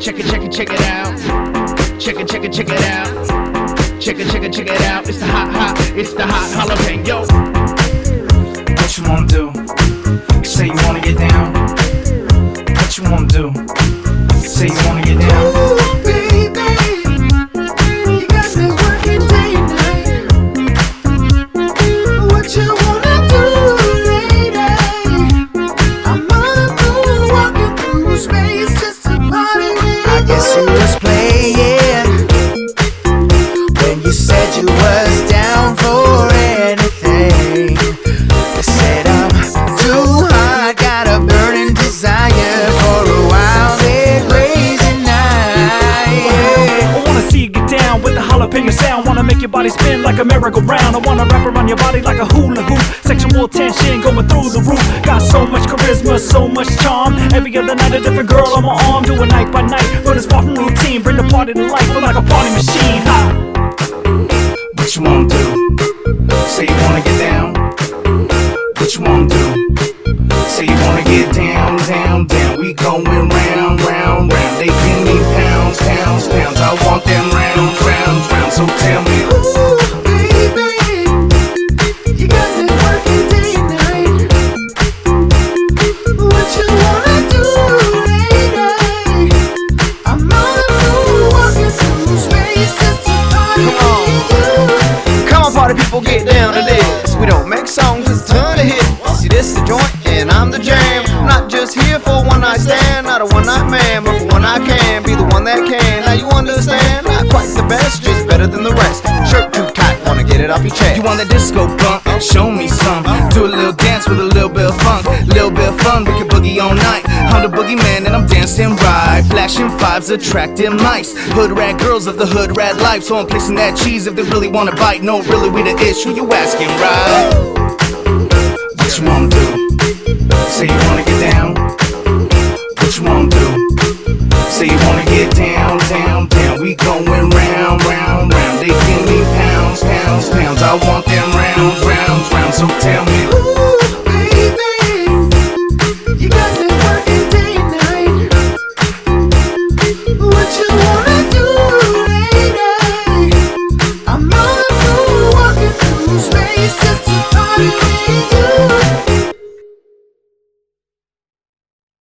Check it, check it, check it out. Check it, check it, check it out. Check it, check it, check it out. It's the hot, hot, it's the hot jalapeno. What you wanna do? Say you wanna get down. What you wanna do? Say you wanna get down. Guess you was playing the sound. Wanna make your body spin like a merry-go-round. I wanna wrap around your body like a hula hoop. Sexual tension going through the roof. Got so much charisma, so much charm. Every other night, a different girl on my arm. Do it night by night, but it's far from routine. Bring the party to life, feel like a party machine. Ha! What you wanna do? Say you wanna get down. What you wanna do? Say you wanna get down, down, down. We going round, round, round. They party people, get down to this. We don't make songs, it's a ton of hits. See, this the joint, and I'm the jam. I'm not just here for one night stand, not a one night man, but for one I can be the one that can. Now you understand? Not quite the best, just better than the rest. Shirt too tight, wanna get it off your chest. You want that disco bump? Show me some. Do a little dance with a little bit of funk. Little bit of fun, we can boogie all night. I'm the boogeyman and I'm dancing right. Flashing fives, attracting mice. Hood rat girls of the hood rat life. So I'm placing that cheese if they really wanna bite. No, really, we the issue. You asking, right? What you wanna do? Say you wanna get down? What you wanna do? Say you wanna get down, down, down. We going round, round, round. They give me pounds, pounds, pounds. I want